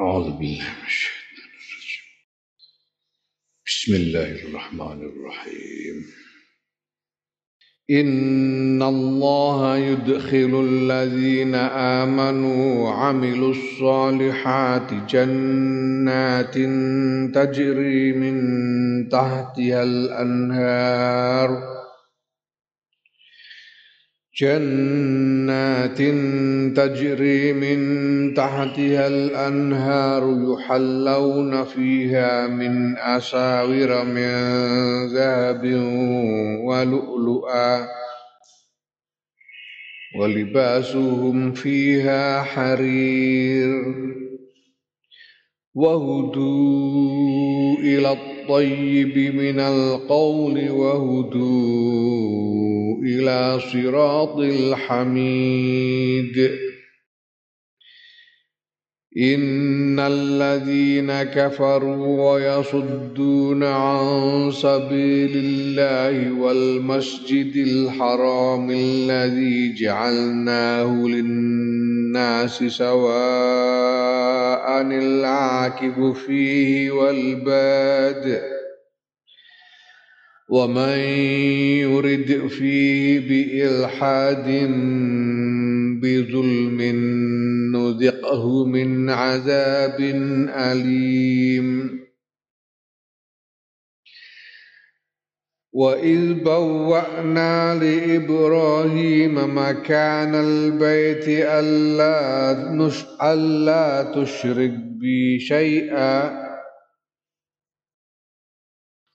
أعوذ بالله من الشيطان الرجيم. بسم الله الرحمن الرحيم. إن الله يدخل الذين آمنوا وعملوا الصالحات جنات تجري من تحتها الأنهار جنات تجري من تحتها الأنهار يحلون فيها من أساور من ذهب ولؤلؤا ولباسهم فيها حرير. وهدوا إلى الطيب من القول وهدوا إلى صراط الحميد. إن الذين كفروا ويصدون عن سبيل الله والمسجد الحرام الذي جعلناه للناس سواء العاكف فيه والباد ومن يرد فيه بإلحاد بظلم نذقه من عذاب أليم. وإذ بوأنا لإبراهيم مكان البيت ألا تشرك بي شيئا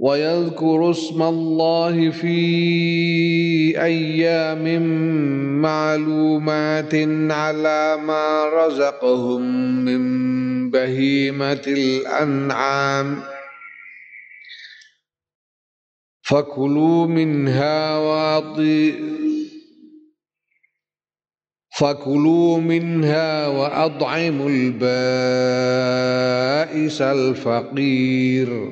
ويذكر اسم الله في أيام معلومات على ما رزقهم من بهيمة الأنعام. فكلوا منها واطي فكلوا منها وأطعموا البائس الفقير.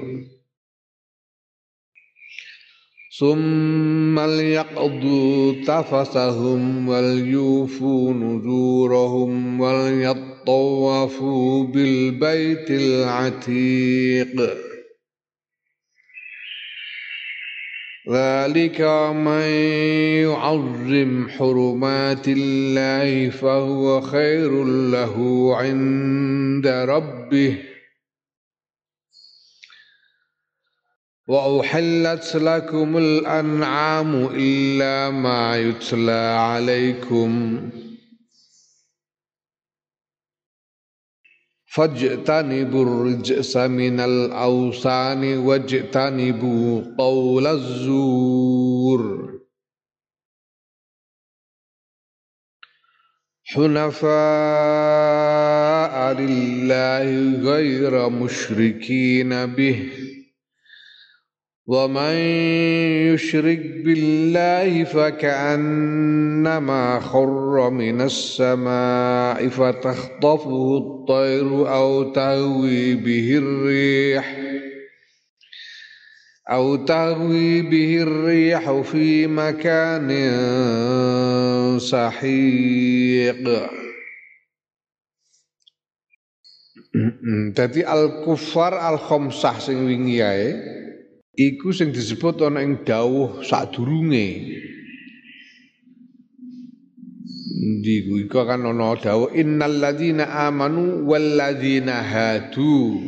ثم ليقضوا تفسهم وليوفوا نذورهم وليطوفوا بالبيت العتيق ذلك من يعظم حرمات الله فهو خير له عند ربه وأحلت لكم الأنعام إلا ما يتلى عليكم. فاجتنبوا الرجس من الأوثان واجتنبوا قول الزور. حنفاء لله غير مشركين به. ومن يشرك بالله فكأنما خر من السماء فتخطفه الطير أو تهوي به الريح أو تهوي به الريح في مكان سحيق Jadi al-kufar al-khamsah sing wingi iku sing disebut ana ing dawuh sadurunge Di iku kan ana dawuh innal ladzina amanu wal ladzina hadu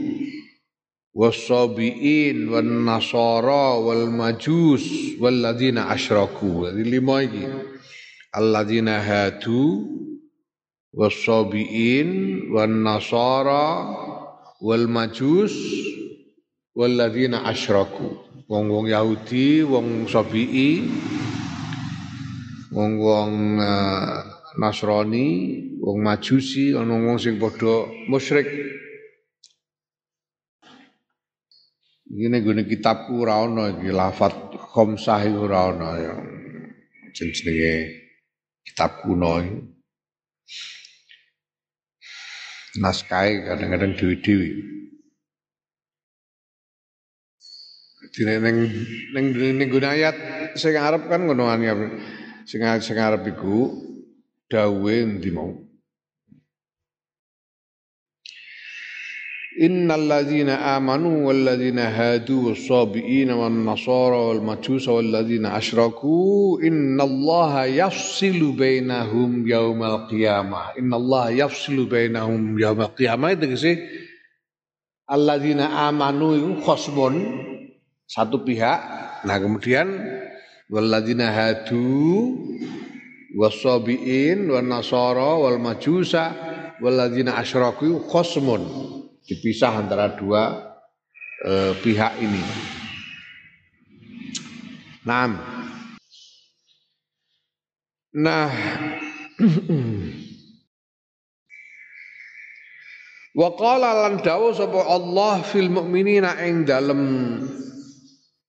wasabiin wan nasara wal majus wal ladzina asyraku. Jadi lima iki. Alladzina hadu wasabiin wan nasara wal majus wal ladzina asyraku. Wong-wong Yahudi, wong Sabi'i, wong-wong uh, Nasrani, wong Majusi, ana wong sing padha musyrik. Iki ning gone kitabku ora ana iki lafat khamsah iku ora ana ya. Jenenge kitab kuno iki. Naskah kadang-kadang dewi-dewi. Dene ning ning ning ayat sing arep kan ngono sing sing arep iku dawuhe endi mau? Innal ladzina amanu wal ladzina hadu was-sabiina wan nasara wal majusa wal ladzina asyraku innallaha yafsilu bainahum yaumal qiyamah. Innallaha yafsilu bainahum yaumal qiyamah. Itu sih? Alladzina amanu itu khosmun satu pihak. Nah kemudian walladzina hadu wasabiin wan nasara wal majusa walladzina asyraku khosmun. Dipisah antara dua eh, pihak ini. Nah, nah Wa qala lan dawu sapa Allah fil mukminina ing dalem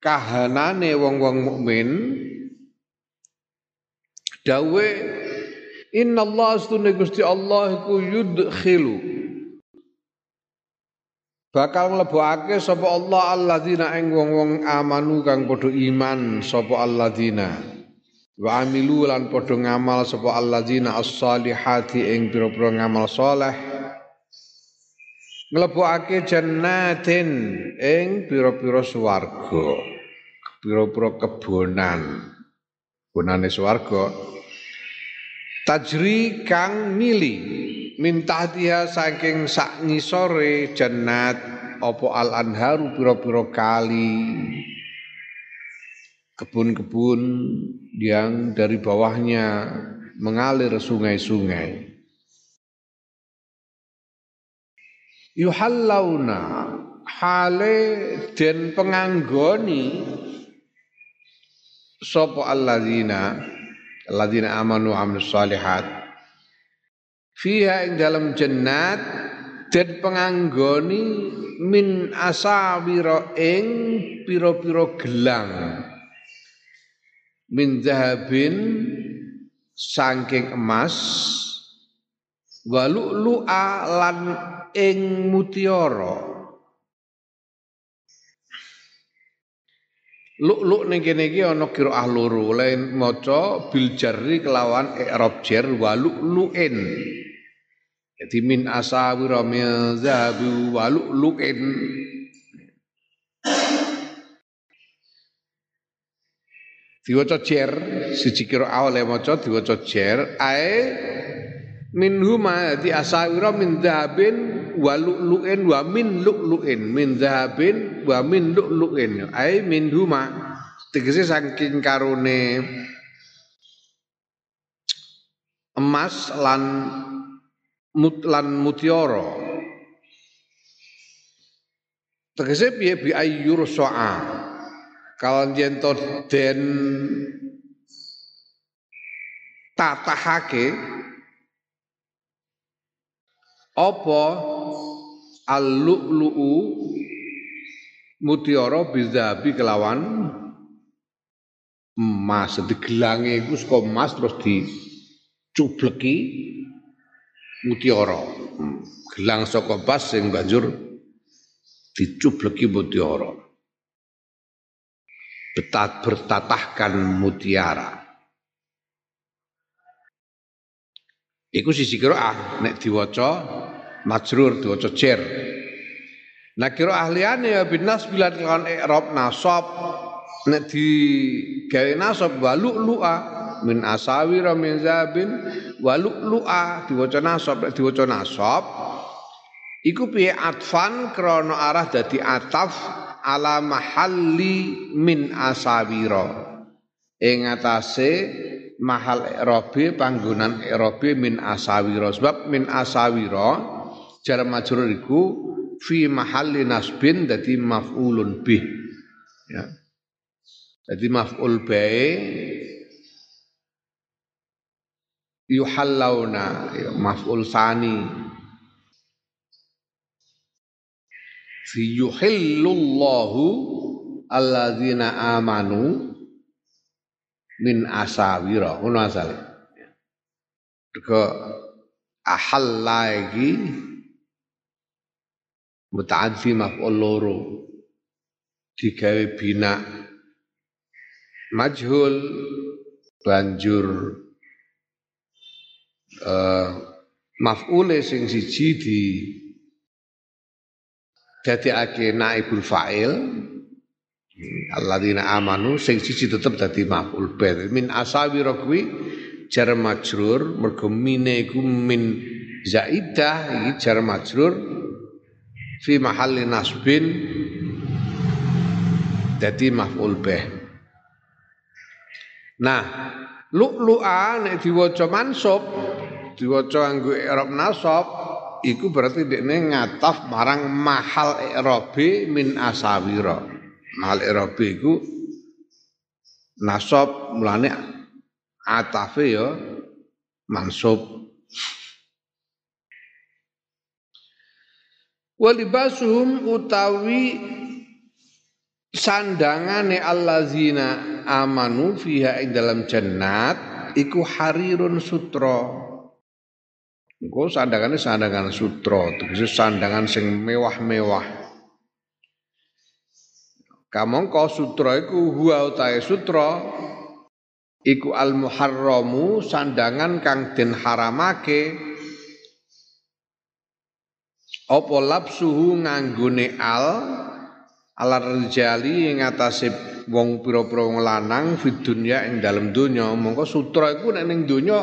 kahanane wong-wong mukmin dawe inna Allah astune Gusti Allah iku yudkhilu. Bakal mlebokake sapa Allah alladzina ing wong-wong amanu kang padha iman sapa alladzina. Wa amilu lan padha ngamal sapa alladzina as-salihati ing pira-pira ngamal saleh. Mlebokake jannatin ing pira-pira swarga pira-pira kebonan. Gunane swarga. Tajri kang mili minta dia saking sak ngisore jannat apa al anharu pira-pira kali. Kebun-kebun yang dari bawahnya mengalir sungai-sungai. Yuhallauna hale den penganggoni sapa alladzina alladzina amanu wa amilus solihat fiha ing dalam jannat dan penganggoni min asawira ing pira-pira gelang. Min zahabin saking emas walu'lu'a lan ing mutiara Luk-luk ning kene iki ana qiraah loro, lain maca bil jarri kelawan i'rab jar wa lu'lu'in. Jadi min asawira min zahabi wa lu'lu'in. Diwaca jar siji qiraah oleh maca diwaca jar ae min huma di asawira min zahabin wa lu'lu'in wa min lu'lu'in min zahabin wa min lu'lu'in. Ai min huma. Tegese saking karone emas lan mut lan mutiara. Tegese piye bi ayyur so'a? Kalau yen den tatahake apa al-lu'lu'u mutiara bizabi kelawan? Emas. Digelange iku saka emas terus dicubleki mutiara. Gelang saka emas sing banjur dicubleki mutiara. Betat bertatahkan mutiara. Iku sisi ah nek diwaca majrur diwaca jer. Nah kira ahliane ya bin nasbilan kan i'rab nasab. Nek di gawe nasab walu lu'a min asawira min zabin Walu'lu'a. Diwaca nasab diwaca nasab iku piye atfan krana arah dadi ataf ala mahalli min asawira. Ing atase mahal i'rabe panggonan i'rabe min asawira. Sebab min asawira jar majrur iku fi mahalli nasbin dadi maf'ulun bih. Ya. Jadi maf'ul bae yuhallauna ya, maf'ul sani. Fi yuhillullahu alladzina amanu min asawira. Ngono asale. Mergo ahalla iki mutaaddi maf'ul loro. Digawe bina. Majhul. Banjur uh, maf'ule sing siji di dadekake naibul fa'il. Alladzina amanu sing siji tetep dadi maf'ul bih min asawira kuwi jar majrur. Mergo mine iku min zaidah iki jar majrur fi mahalli nasbin dadi maf'ul bih. Nah lu'lu'a nek diwaca mansub diwaca nganggo i'rab nasab iku berarti dekne ngataf marang mahal i'rabe min asawira. Mahal i'rabe iku nasab mulane atafe ya mansub walibasuhum utawi sandangane allazina amanu fiha ing dalam jannat iku harirun sutra Engko sandangane sandangan sutra, tegese sandangan sing mewah-mewah. Kamangka sutra iku huwa utahe sutra iku al muharramu sandangan kang den haramake apa lapsuhu nganggone al alar rijali ing atase wong pira-pira wong lanang fid dunya ing dalem donya. Mongko sutra iku nek ning donya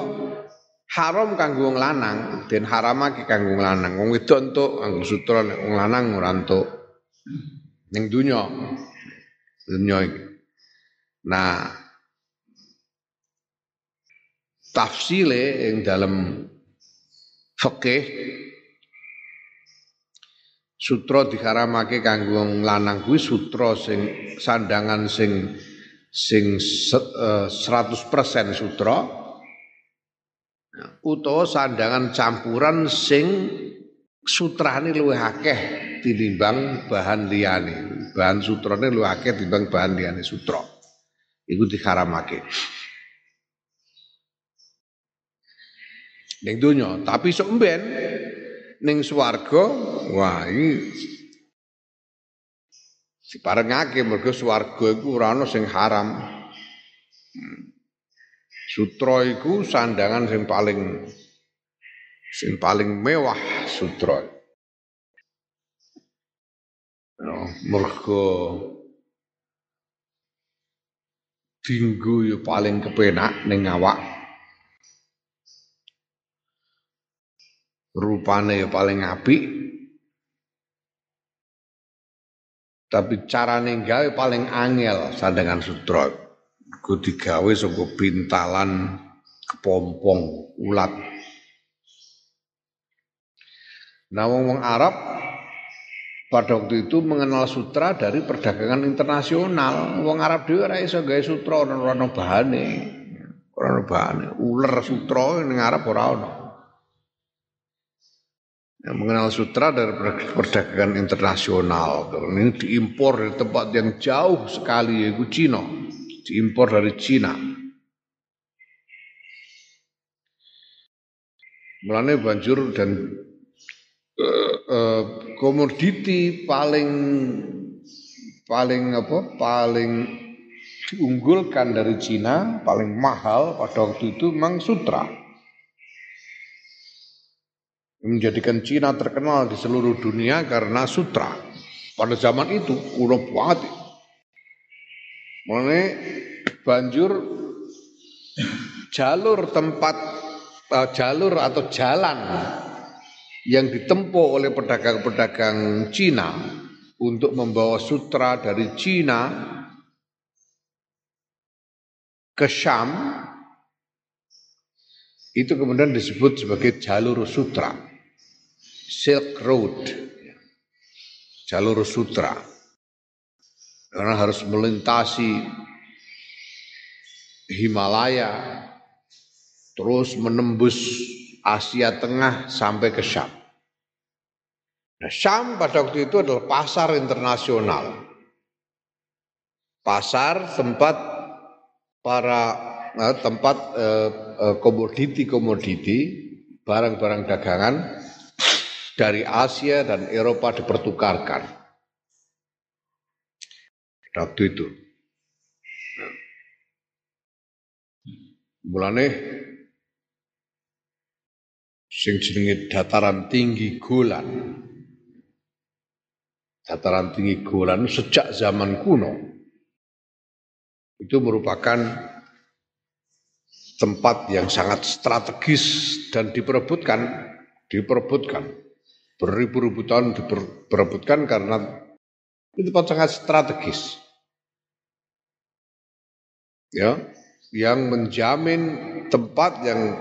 haram kanggo wong lanang den haramake kanggo wong lanang. Wong wedok entuk kanggo sutra nek wong lanang ora entuk. Ning donya. Donya iki. Nah tafsile ing dalam fikih sutra diharamake kanggo lanang kuwi sutra sing sandangan sing sing 100% sutra utawa sandangan campuran sing sutrane luwih akeh tinimbang bahan liyane. Bahan sutrane luwih akeh tinimbang bahan liyane sutra. Iku diharamake. Ning donya, tapi sok mben ning swarga wah iki diparengake mergo swarga iku ora ana sing haram. Hmm. Sutra iku sandangan sing paling sing paling mewah sutra. No, mergo dinggo ya paling kepenak ning awak. Rupane ya paling apik. Tapi carane gawe paling angel sandangan sutra. Ku digawe saka bintalan kepompong ulat. Nah wong Arab pada waktu itu mengenal sutra dari perdagangan internasional. Wong Arab dhewe ora iso gawe sutra ora ono bahane. Ora ono bahane. Uler sutra ning Arab ora ono. Yang mengenal sutra dari perdagangan internasional. Ini diimpor dari tempat yang jauh sekali yaitu Cina diimpor dari Cina. Mulane banjur dan uh, uh, komoditi paling paling apa paling diunggulkan dari Cina paling mahal pada waktu itu memang sutra menjadikan Cina terkenal di seluruh dunia karena sutra. Pada zaman itu kuno banget Mulane banjur jalur tempat uh, jalur atau jalan yang ditempuh oleh pedagang-pedagang Cina untuk membawa sutra dari Cina ke Syam itu kemudian disebut sebagai jalur sutra Silk Road jalur sutra karena harus melintasi Himalaya terus menembus Asia Tengah sampai ke Syam. Nah, Syam pada waktu itu adalah pasar internasional. Pasar tempat para eh, tempat eh, eh, komoditi-komoditi, barang-barang dagangan dari Asia dan Eropa dipertukarkan. Waktu itu. Mulane sing jenenge dataran tinggi Golan. Dataran tinggi Golan sejak zaman kuno itu merupakan tempat yang sangat strategis dan diperebutkan, diperebutkan. Beribu-ribu tahun diperebutkan karena itu tempat sangat strategis. Ya, yang menjamin tempat yang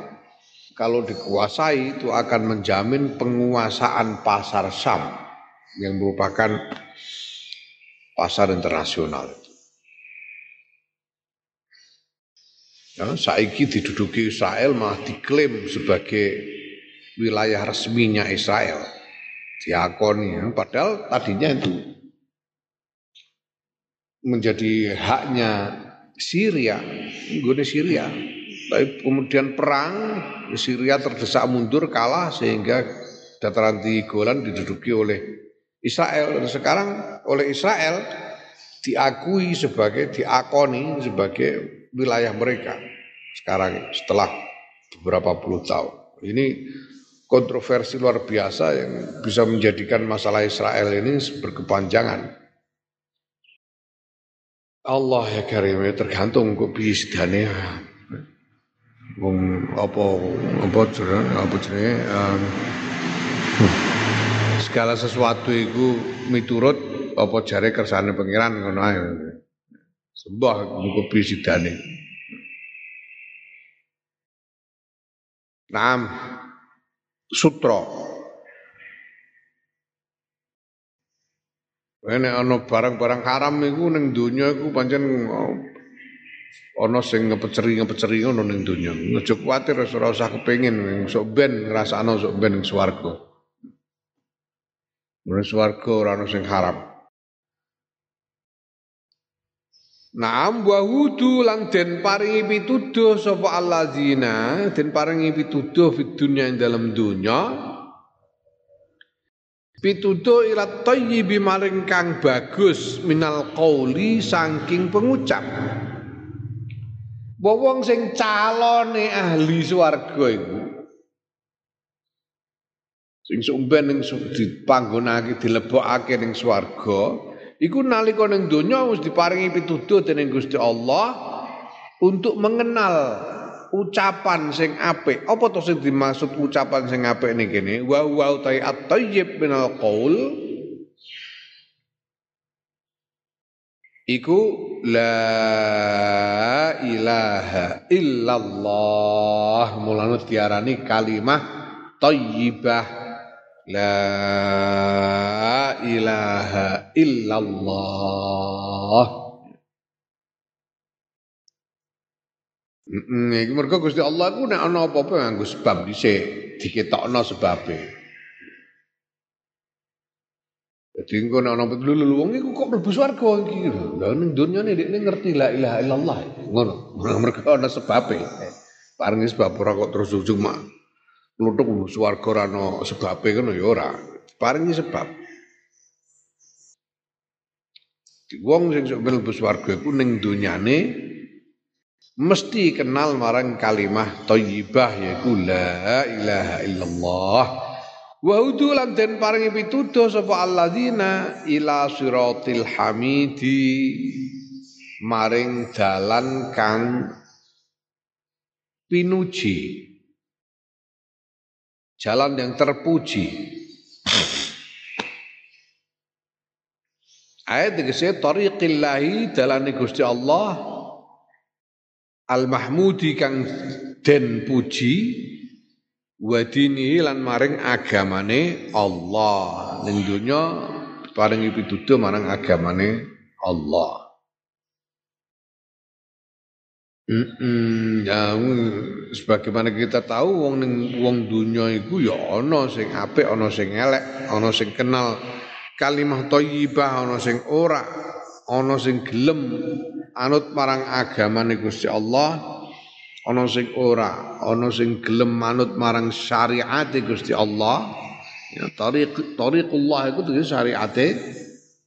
kalau dikuasai itu akan menjamin penguasaan pasar Sam yang merupakan pasar internasional. Ya, saiki diduduki Israel malah diklaim sebagai wilayah resminya Israel. Diakoni, padahal tadinya itu menjadi haknya Syria, gue Syria. Tapi kemudian perang Syria terdesak mundur kalah sehingga dataran tinggi Golan diduduki oleh Israel dan sekarang oleh Israel diakui sebagai diakoni sebagai wilayah mereka sekarang setelah beberapa puluh tahun. Ini kontroversi luar biasa yang bisa menjadikan masalah Israel ini berkepanjangan. Allah ya karim ya tergantung kok piye wong apa apa apa jenenge segala sesuatu itu miturut apa jare kersane pangeran ngono ae. Sembah muga bisidane Naam sutra Ini ana barang-barang haram iku ning donya iku pancen ana sing ngepeceri ngepeceri ngono ning donya. Aja kuwatir ora usah kepengin sok ben ngrasakno sok ben ning swarga. Ning swarga ora ana sing haram. Naam wa hudu lang den paringi pituduh sapa allazina den paringi pituduh fid dunya ing dalam dunya pituduh ila thayyibi maring kang bagus minal qauli saking pengucap. Wong sing calone ahli swarga iku sing sumben ning dipanggonake dilebokake ning swarga iku nalika ning donya wis diparingi pituduh dening Gusti Allah untuk mengenal ucapan sing apik. Apa to sing dimaksud ucapan sing apik ning kene? Wa wa ta'i at-thayyib minal qaul iku la ilaha illallah mulane diarani kalimah thayyibah la ilaha illallah Mm, iki mergo Gusti Allah ku nek ana apa-apa nganggo sebab dhisik diketokno sebabe. Jadi engko nek ana lulu wong iku kok mlebu swarga iki. Lah ning dunyane dekne ngerti la ilaha illallah. Ngono. Mergo ana sebabe. Paringi sebab ora kok terus ujung mak mlebu swarga ora ana sebabe ngono ya ora. Paringi sebab. Wong sing sok mlebu swarga iku ning dunyane mesti kenal marang kalimah thayyibah yaiku la ilaha illallah. Wa udu lan den paringi pituduh sapa alladzina ila siratil hamidi maring dalan kang pinuji jalan yang terpuji. Ayat tegese tariqillahi dalane Gusti Allah al-mahmudi kang den puji wa dinihi lan maring agamane Allah. Ning donya paring pituduh marang agamane Allah. Mm ya sebagaimana kita tahu wong ning wong dunya iku ya ana sing apik, ana sing elek, ana sing kenal kalimah thayyibah, ana sing ora, ana sing gelem anut marang agamane Gusti Allah, ana sing ora, ana sing gelem manut marang syariat Gusti Allah. Ya tariq tariqullah iku tuh syariate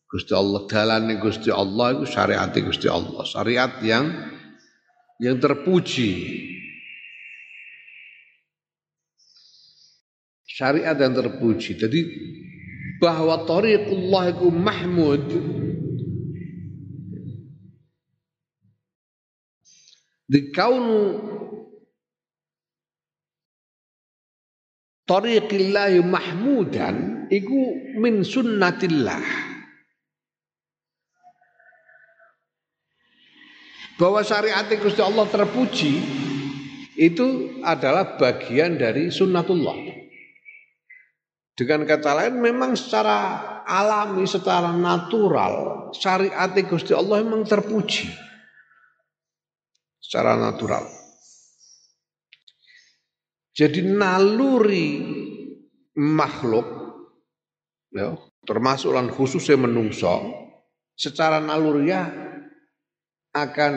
Gusti Allah dalane Gusti Allah iku syariate Gusti Allah. Syariat yang yang terpuji. Syariat yang terpuji. Jadi bahwa tariqullah itu mahmud di kaunu tariqillah mahmudan iku min sunnatillah bahwa syariat Gusti Allah terpuji itu adalah bagian dari sunnatullah. Dengan kata lain memang secara alami, secara natural syariat Gusti Allah memang terpuji. Secara natural. Jadi naluri makhluk ya, termasuk lan khususnya menungso secara naluriah akan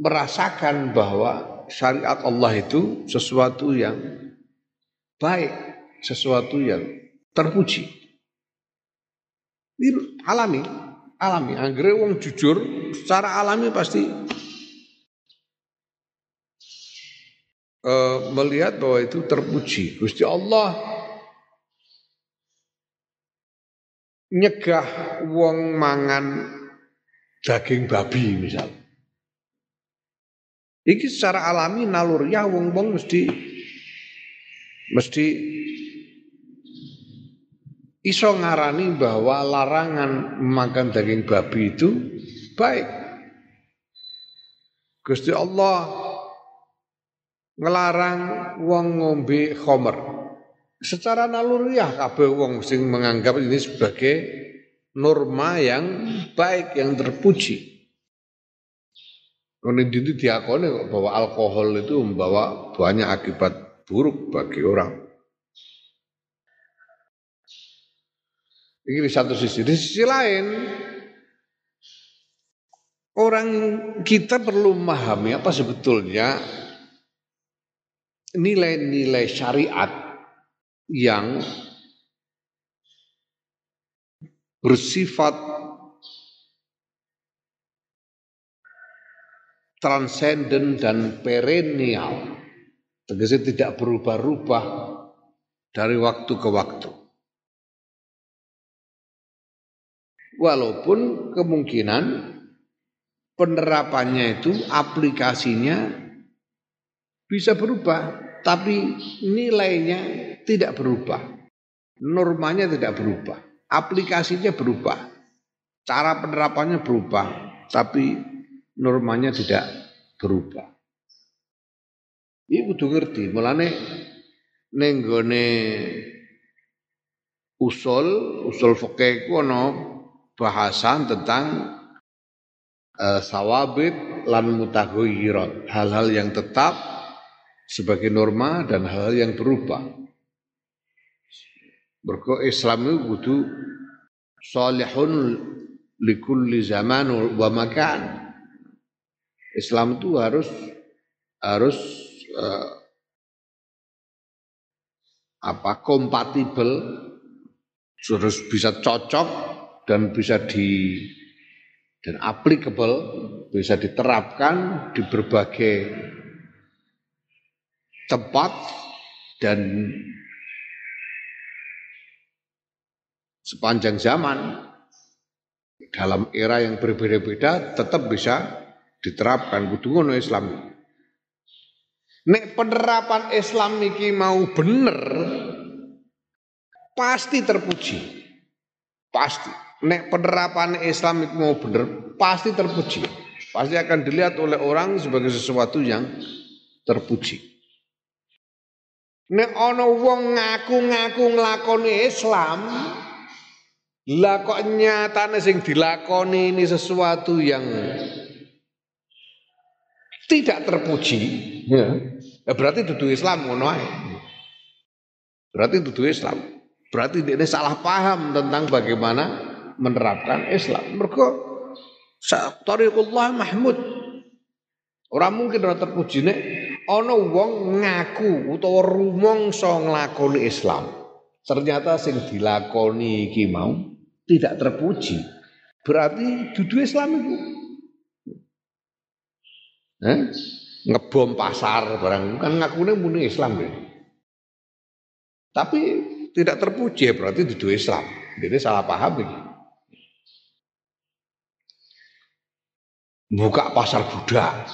merasakan bahwa syariat Allah itu sesuatu yang baik, sesuatu yang terpuji. Ini alami, alami. Anggere wong jujur secara alami pasti uh, melihat bahwa itu terpuji. Gusti Allah nyegah wong mangan daging babi misal. Iki secara alami naluriah wong-wong mesti mesti iso ngarani bahwa larangan makan daging babi itu baik. Gusti Allah ngelarang wong ngombe khomer secara naluriah kabeh wong sing menganggap ini sebagai norma yang baik yang terpuji. Ini itu diakoni kok bahwa alkohol itu membawa banyak akibat buruk bagi orang. Ini di satu sisi. Di sisi lain, orang kita perlu memahami apa sebetulnya nilai-nilai syariat yang bersifat transenden dan perennial. Tegese tidak berubah-ubah dari waktu ke waktu. Walaupun kemungkinan penerapannya itu aplikasinya bisa berubah, tapi nilainya tidak berubah. Normanya tidak berubah. Aplikasinya berubah. Cara penerapannya berubah. Tapi normanya tidak berubah. Ini kudu ngerti. Mulane nenggone usul, usul fikih ku ana bahasan tentang uh, sawabit lan mutaghayirat, hal-hal yang tetap sebagai norma dan hal, -hal yang berubah. Mergo Islam itu kudu salihun likulli zaman wa makan. Islam itu harus harus uh, apa kompatibel harus bisa cocok dan bisa di dan applicable bisa diterapkan di berbagai tempat dan sepanjang zaman dalam era yang berbeda-beda tetap bisa diterapkan kudu ngono Islam. Nek penerapan Islam mau bener pasti terpuji. Pasti. Nek penerapan Islam mau bener pasti terpuji. Pasti akan dilihat oleh orang sebagai sesuatu yang terpuji. Nek ana wong ngaku-ngaku nglakoni Islam, lah kok nyatane sing dilakoni ini sesuatu yang tidak terpuji, ya. berarti dudu Islam ngono. Berarti dudu Islam. Berarti dia salah paham tentang bagaimana menerapkan Islam. Mergo Tariqullah Mahmud. Orang mungkin ora terpuji nek ana wong ngaku utawa rumangsa nglakoni Islam. Ternyata sing dilakoni iki mau tidak terpuji. Berarti dudu Islam itu eh? Ngebom pasar barang kan ngakune muni Islam ya. Tapi tidak terpuji ya berarti itu Islam. Jadi salah paham ini. Buka pasar budak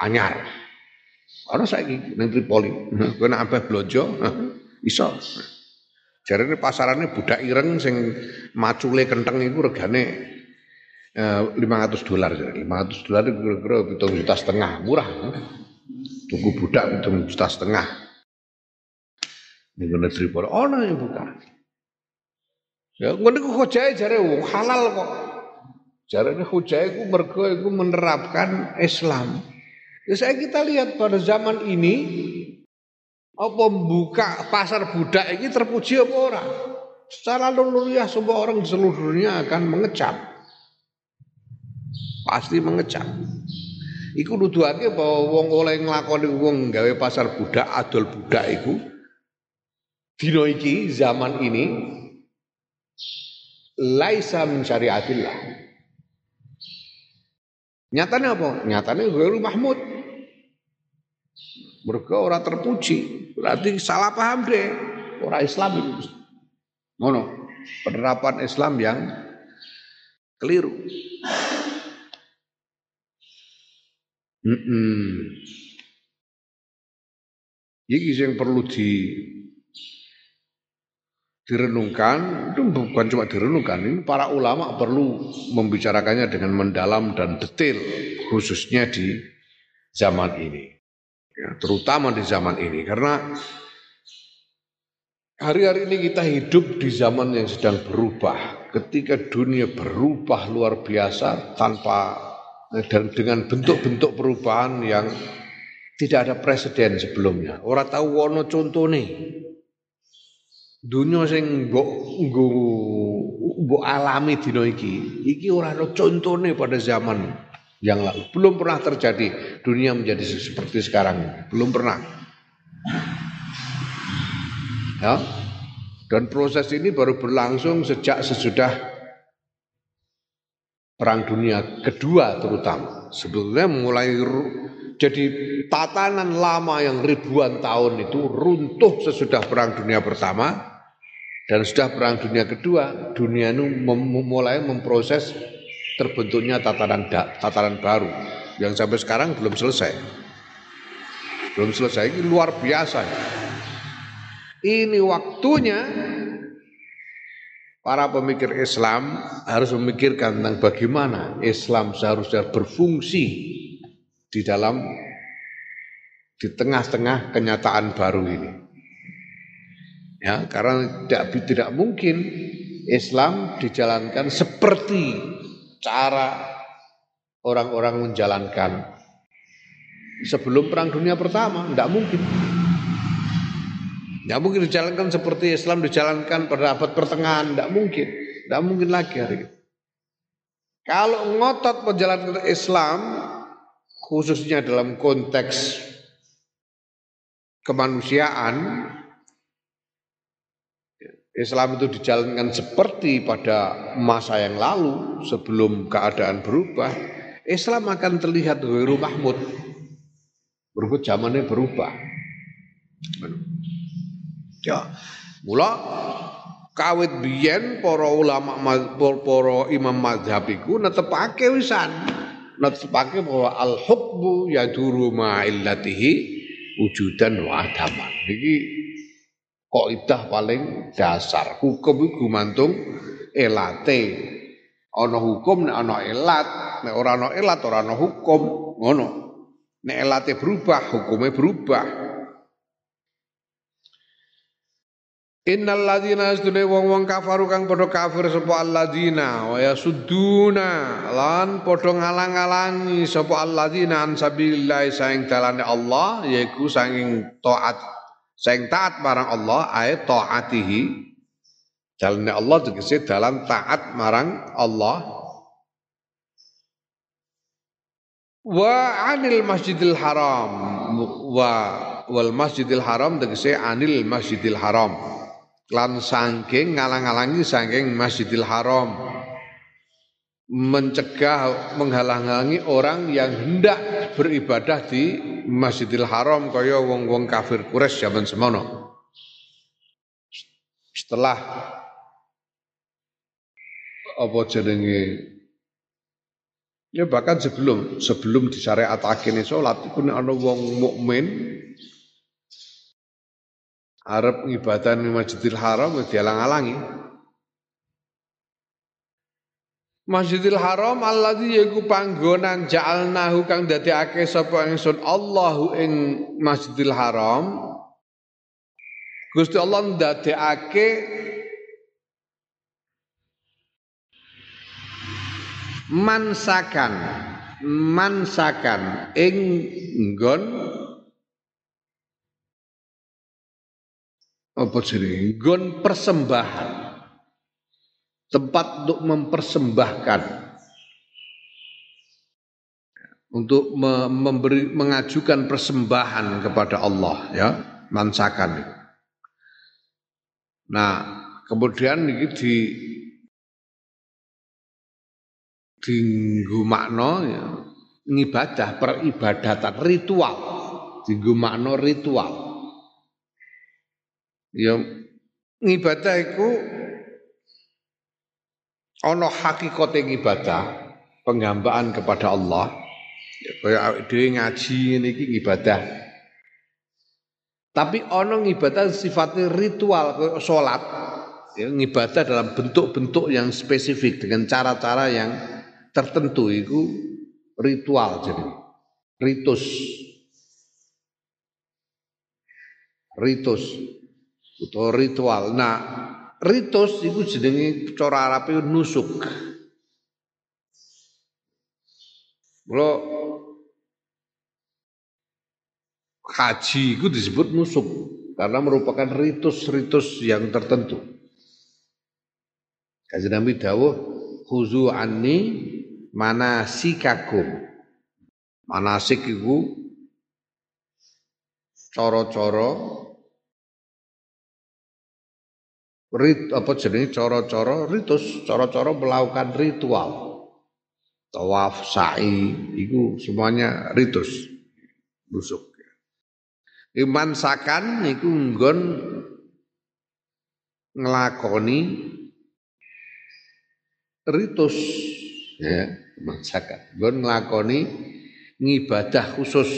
anyar. Ana saiki ning Tripoli, kowe nek ambeh blonjo iso. Jarene pasarane budak ireng sing macule kenteng iku regane Eh, lima ratus dolar, lima ratus dolar itu kira-kira hitung juta setengah, murah. Tuku budak hitung juta setengah. Ini negeri polo, oh nah yang buka. Ya, ngono ku hujai jare halal kok. Jarane hujai ku mergo iku menerapkan Islam. Ya saya kita lihat pada zaman ini apa buka pasar budak ini terpuji apa orang? Secara luluhiyah semua orang di seluruh dunia akan mengecap pasti mengecap. Iku nuduhake bahwa wong oleh nglakoni wong gawe pasar budak adol budak iku dina iki zaman ini laisa min syariatillah. Nyatanya apa? Nyatanya gue Mahmud. Mereka orang terpuji. Berarti salah paham deh. Orang Islam itu. Mono. Penerapan Islam yang keliru. Mm -mm. Yang perlu di direnungkan. Itu bukan cuma direnungkan ini para ulama perlu membicarakannya dengan mendalam dan detail khususnya di zaman ini. Ya, terutama di zaman ini karena hari-hari ini kita hidup di zaman yang sedang berubah. Ketika dunia berubah luar biasa tanpa dan dengan bentuk-bentuk perubahan yang tidak ada presiden sebelumnya. Orang tahu wono nih. Dunia sing mbok mbok alami dina iki, iki ora ana contone pada zaman yang lalu. Belum pernah terjadi dunia menjadi seperti sekarang. Belum pernah. Ya. Dan proses ini baru berlangsung sejak sesudah Perang Dunia Kedua terutama. Sebetulnya mulai jadi tatanan lama yang ribuan tahun itu runtuh sesudah Perang Dunia Pertama dan sudah Perang Dunia Kedua, dunia itu mem mulai memproses terbentuknya tatanan tatanan baru yang sampai sekarang belum selesai. Belum selesai, ini luar biasa. Ini waktunya para pemikir Islam harus memikirkan tentang bagaimana Islam seharusnya berfungsi di dalam di tengah-tengah kenyataan baru ini. Ya, karena tidak tidak mungkin Islam dijalankan seperti cara orang-orang menjalankan sebelum perang dunia pertama, tidak mungkin. Tidak mungkin dijalankan seperti Islam dijalankan pada abad pertengahan. Tidak mungkin. Tidak mungkin lagi hari ini. Kalau ngotot menjalankan Islam, khususnya dalam konteks kemanusiaan, Islam itu dijalankan seperti pada masa yang lalu sebelum keadaan berubah, Islam akan terlihat Ghairu Mahmud. Berikut zamannya berubah. Ya. Mula kawit biyen para ulama para imam mazhab iku netepake wisan netepake bahwa al hukmu yaduru ma illatihi wujudan wa adaman. Iki kaidah paling dasar. Hukum iku gumantung elate. Ana hukum nek ana elat, nek ora ana elat ora ana hukum, ngono. Nek elate berubah, hukumnya berubah. Innal ladzina astune wong-wong kafaru kang padha kafir sapa alladzina wa yasudduna lan padha ngalang-alangi sapa alladzina an sabilillah saing dalane Allah yaiku saking taat saing taat marang Allah ae taatihi. Dalane Allah tegese dalan taat marang Allah. Wa anil masjidil haram wa wal masjidil haram tegese anil masjidil haram lan sangking ngalang-alangi sangking Masjidil Haram mencegah menghalang-halangi orang yang hendak beribadah di Masjidil Haram kaya wong-wong kafir Quraisy zaman semono. Setelah apa jenenge ya bahkan sebelum sebelum disyariatake salat nek ana wong mukmin Arab di Masjidil Haram dialang-alangi. Masjidil Haram alladzi yaiku panggonan ja'alnahu kang dadekake sapa ingsun Allahu ing Masjidil Haram. Gusti Allah ndadekake mansakan mansakan ing nggon apa jenenge? Gon persembahan. Tempat untuk mempersembahkan. Untuk memberi mengajukan persembahan kepada Allah ya. Mansakan nah kemudian ini di di makna ya, ngibadah peribadatan ritual. Di makna ritual Ya ngibadah iku ana hakikate ngibadah, penghambaan kepada Allah. Ya kaya dhewe ngaji ngene iki ngibadah. Tapi ana ngibadah sifatnya ritual kaya salat. Ya, ngibadah dalam bentuk-bentuk yang spesifik dengan cara-cara yang tertentu itu ritual jadi ritus ritus utawa ritual. Nah, ritus itu jenenge cara Arabe nusuk. Kalau haji itu disebut nusuk karena merupakan ritus-ritus yang tertentu. Kaji Nabi dawuh khuzu anni manasikakum. Manasik coro-coro rit apa jenenge cara-cara ritus, cara-cara melakukan ritual. Tawaf, sa'i, itu semuanya ritus. Busuk. Iman sakan iku nggon ngelakoni ritus ya iman sakan nggon ngelakoni ngibadah khusus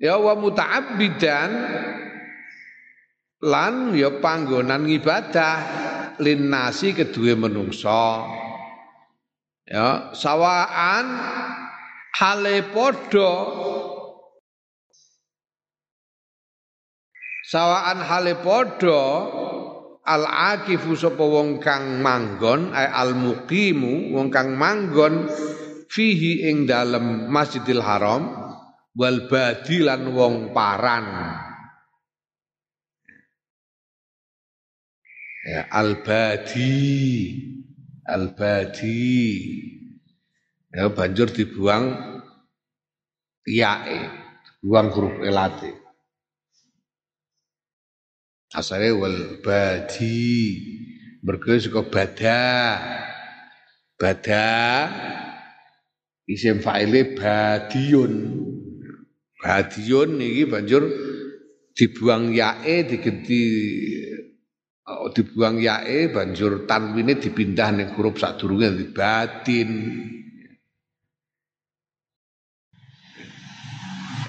ya wa muta'abbidan. Lan ya panggonan ngibadah linnasi kedua menungso. Ya sawaan hale padha sawaan hale padha al akifu sapa wong kang manggon ay al muqimu wong kang manggon fihi ing dalem Masjidil Haram wal badi lan wong paran. Ya al badi. Al badi. Ya banjur dibuang yae buang huruf elate. Asale wal badi. Mergo saka bada. Bada isim fa'ile badiun Hadiyun niki banjur dibuang yae digenti oh, dibuang yae banjur tanwine dipindah ning huruf sadurunge di batin.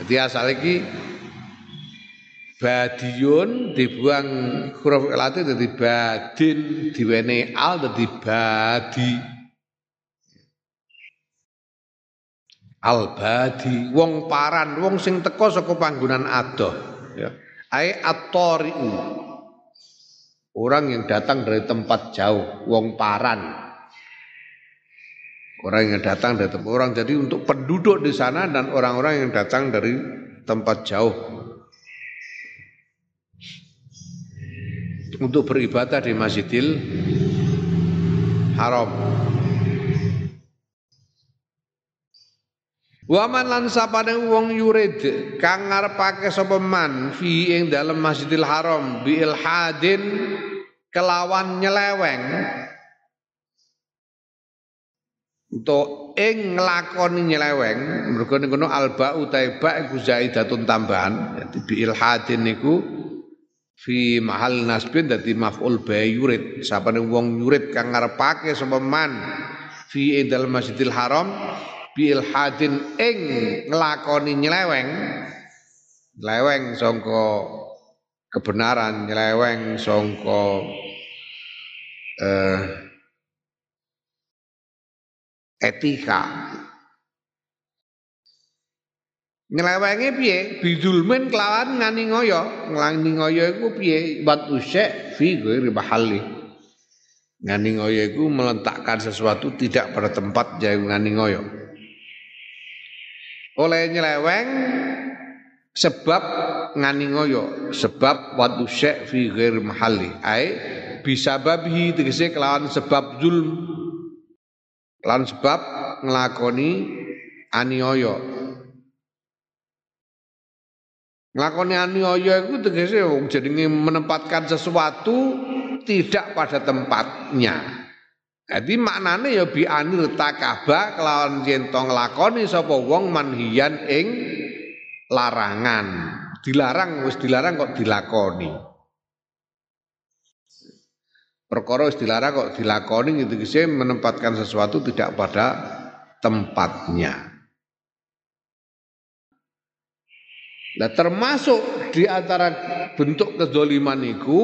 Jadi asal iki Badiun dibuang huruf elate dadi badin, diwene al dadi badi. Al badi, wong paran, wong sing teko saka panggonan adoh, ya. Ai at-tari'u. Orang yang datang dari tempat jauh, wong paran. Orang yang datang dari tempat orang jadi untuk penduduk di sana dan orang-orang yang datang dari tempat jauh untuk beribadah di Masjidil Haram. Waman lan sapane wong yurid kang ngarepake sapa man fi ing dalem Masjidil Haram bi ilhadin kelawan nyeleweng. Untuk ing nglakoni nyeleweng mergo ning kono alba utahe ba iku zaidatun tambahan. Bi ilhadin niku fi mahal nasbin dadi maf'ul bi yurid. Sapane wong yurid kang ngarepake sapa man fi idal masjidil haram bi ilhadin ing nglakoni nyeleweng nyeleweng sangka kebenaran nyeleweng sangka eh, etika Nyelewenge piye? Bidulmin kelawan ngani ngoyo. Ngani ngoyo iku piye? Wat usyek fi ghairi. Ngani ngoyo iku meletakkan sesuatu tidak pada tempat jauh ngani ngoyo. Oleh nyeleweng sebab ngani ngoyo, sebab wat usyek fi ghairi mahalli. Ai bisa babi tegese kelawan sebab zulm. Kelawan sebab ngelakoni aniaya Nglakoni aniaya iku tegese jenenge menempatkan sesuatu tidak pada tempatnya. Jadi maknane ya bi anil takaba kelawan yen to nglakoni sapa wong manhiyan ing larangan. Dilarang wis dilarang kok dilakoni. Perkara wis dilarang kok dilakoni gitu menempatkan sesuatu tidak pada tempatnya. Nah termasuk di antara bentuk kezaliman itu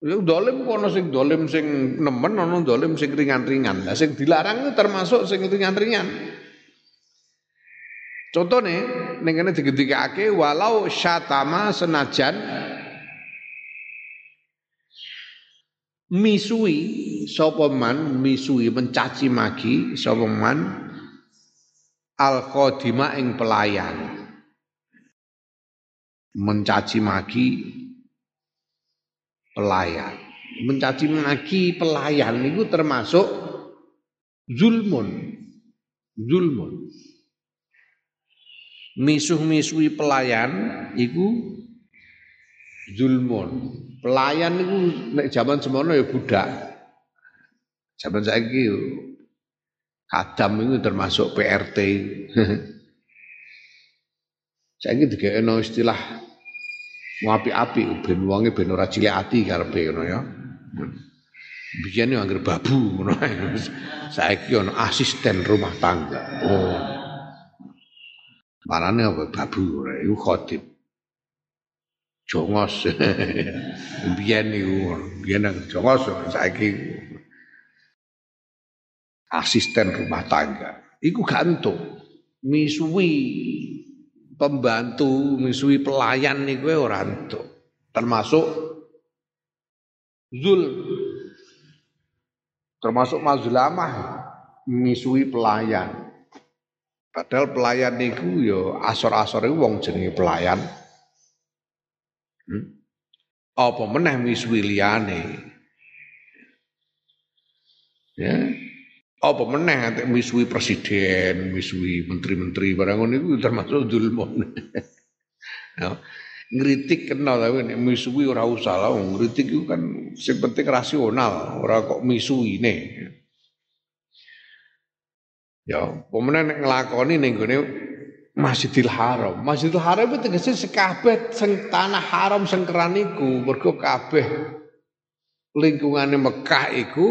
Ya dolim kono sing dolim sing nemen ono dolim sing ringan-ringan. Lah sing dilarang itu termasuk sing ringan-ringan. Contohnya ning kene digedhekake walau syatama senajan misui sapa man misui mencaci maki sapa man al qadima ing pelayan mencaci maki pelayan. Mencaci maki pelayan itu termasuk zulmun. Zulmun. Misuh-misui pelayan itu zulmun. Pelayan itu zaman semono ya budak. Zaman saiki Kadam itu termasuk PRT. Saya dikene istilah api-api ben wonge ben ora cilik ati karepe ngono ya. Biyen yo anggere babu ngono. Saiki ono asisten rumah tangga. Oh. Marane apa babu ora iku khotib. Jongos. Biyen niku, biyen jongos saiki asisten rumah tangga. Iku gantung. Misui pembantu, misui pelayan niku ora entuk. Termasuk zul termasuk mazlamah misui pelayan. Padahal pelayan niku yo ya asor-asor iku wong jenenge pelayan. Hmm? Apa meneh misui liyane? Ya, apa meneh misui presiden, misui menteri-menteri barang ngono iku termasuk zulmun. ya. Ngritik kenal tapi nek misui ora usah lah, ngritik itu kan sing penting rasional, ora kok misuine. Ya, pemenang nek nglakoni ning gone Masjidil Haram. Masjidil Haram itu tegese sekabeh sing tanah haram sing keran iku, mergo kabeh lingkungane Mekah iku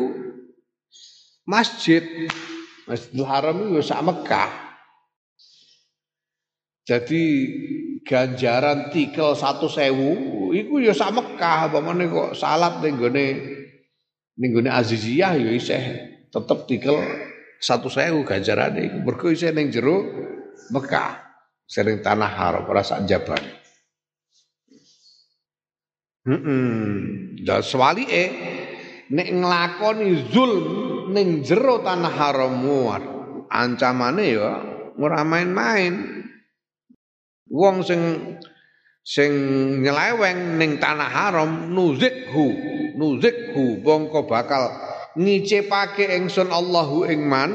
masjid. Masjidil Haram itu sak Mekah. Jadi ganjaran tikel satu sewu, iku ya sak Mekah, pamane kok salat ning gone ning gone Aziziyah ya isih tetep tikel satu sewu ganjaran iku. Mergo isih ning jero Mekah. Sering tanah haram ora sak jaban. Heeh. Dan swalike nek zulm ning jero tanah haram ancamane ya ora main-main. Wong sing sing nyeleweng ning tanah haram nuzikhu nuzikhu bongko bakal ngicipake ingsun Allahu ing man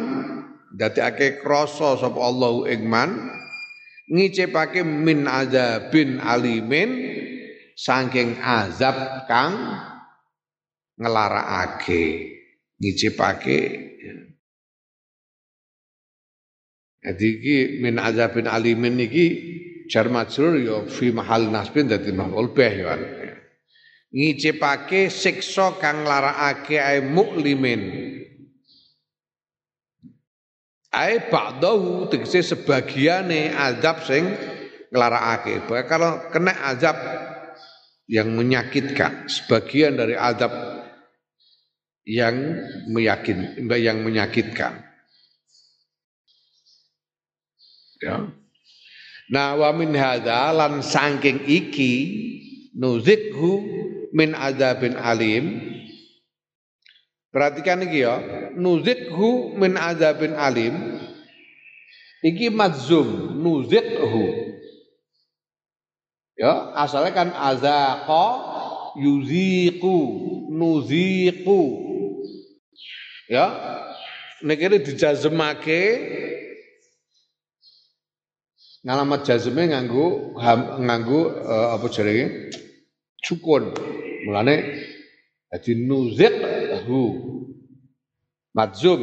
dadekake krasa sapa Allahu ing man ngicipake min azabin alimin saking azab kang nglarakake ngicipake Jadi iki min azabin alimin iki jar majrur ya fi mahal nasbin dadi maf'ul bih ya. Ngicipake siksa kang larakake ae muklimin Ai ba'dahu tegese sebagiane azab sing nglarakake. Kalau kena azab yang menyakitkan, sebagian dari azab yang meyakin, yang menyakitkan. Ya. Nah wa min hadza lan saking iki nuzikhu min azabin alim Perhatikan iki ya, nuzikhu min azabin alim. Iki madzum, nuzikhu. Ya, asalnya kan azaqa yuziqu, nuziqu. Ya. Nek ini dijazmake ngalamat jazme nganggo nganggo uh, apa jenenge cukun. Mulane dadi nuziqhu madzum.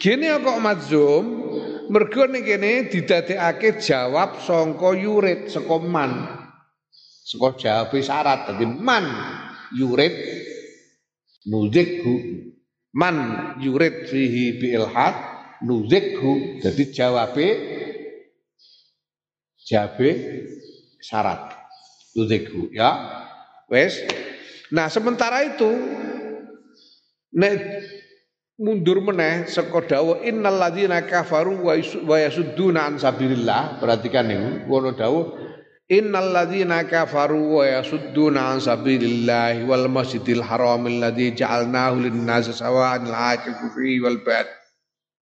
Gini kok madzum? Mergo ning kene didadekake jawab sangka yurid saka man. Saka jawab syarat dadi man yurid nuzikhu man yurid fihi bi ilhad nuzikhu dadi jawabe jawabe syarat. Nuzikhu ya. Wes. Nah sementara itu nek mundur meneh saka dawuh innal ladzina kafaru wa yasudduna an sabilillah. Perhatikan niku ngono dawuh innal ladzina kafaru wa yasudduna an sabilillah wal masjidil haram alladzi ja'alnahu lin-nasi sawa'an al-aqifu fi wal bad.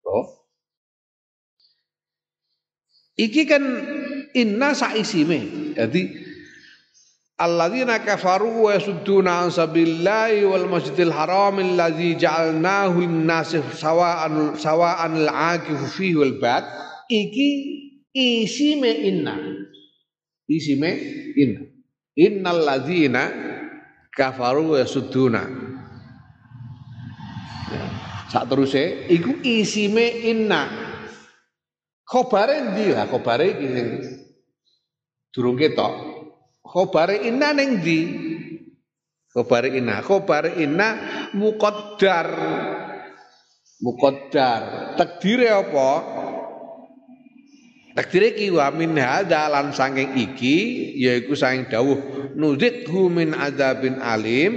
Oh. Iki kan inna saisime. Jadi alladzina kafaru wa yasudduna an sabilillahi wal masjidil haram alladzi ja'alnahu lin-nasi sawa'an sawa'an al-aqifu fihi wal bad. Iki isime inna isime inna innal ladzina kafaru wa yasudduna sak teruse iku isime inna khobare ndi lah khobare iki sing durung ketok Khobare inna ning ndi? Khobare inna. Khobare inna muqaddar. Muqaddar. Takdire apa? Takdire ki wa min hadza lan saking iki yaiku saking dawuh nuzidhu min adzabin alim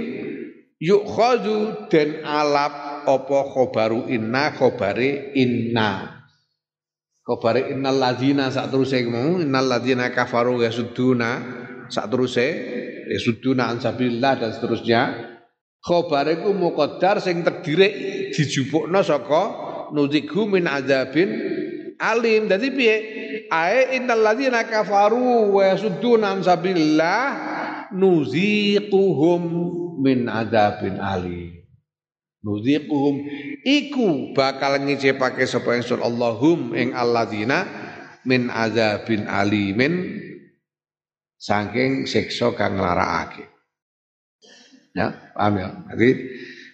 yukhadhu den alap apa khobaru inna khobare inna. Khobare innal ladzina sak teruse mau innal ladzina kafaru yasudduna sak teruse ya suduna an sabilillah dan seterusnya. Khobar iku muqaddar sing terdiri dijupukno saka nuzikhu min azabin alim. Dadi piye ae innal ladzina kafaru wa yasudduna an sabilillah nuziquhum min azabin alim nuziquhum iku bakal ngicipake sapa ingsun Allahum ing alladzina min azabin alimin saking siksa kang nglarakake. Ya, paham ya? Jadi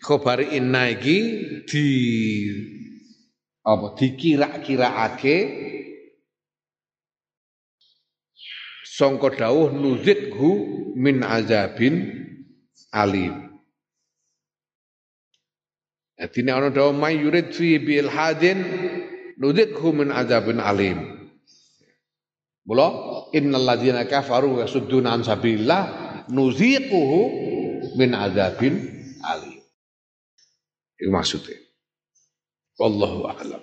khobar inna iki di apa dikira-kiraake sangka dawuh nuzidhu min azabin alim Jadi ini orang dawuh may yurid fi bil hadin nuzidhu min azabin alim Mula innal ladzina kafaru yasudduna an sabilillah nuziquhu min azabin alim. Itu maksudnya. Wallahu a'lam.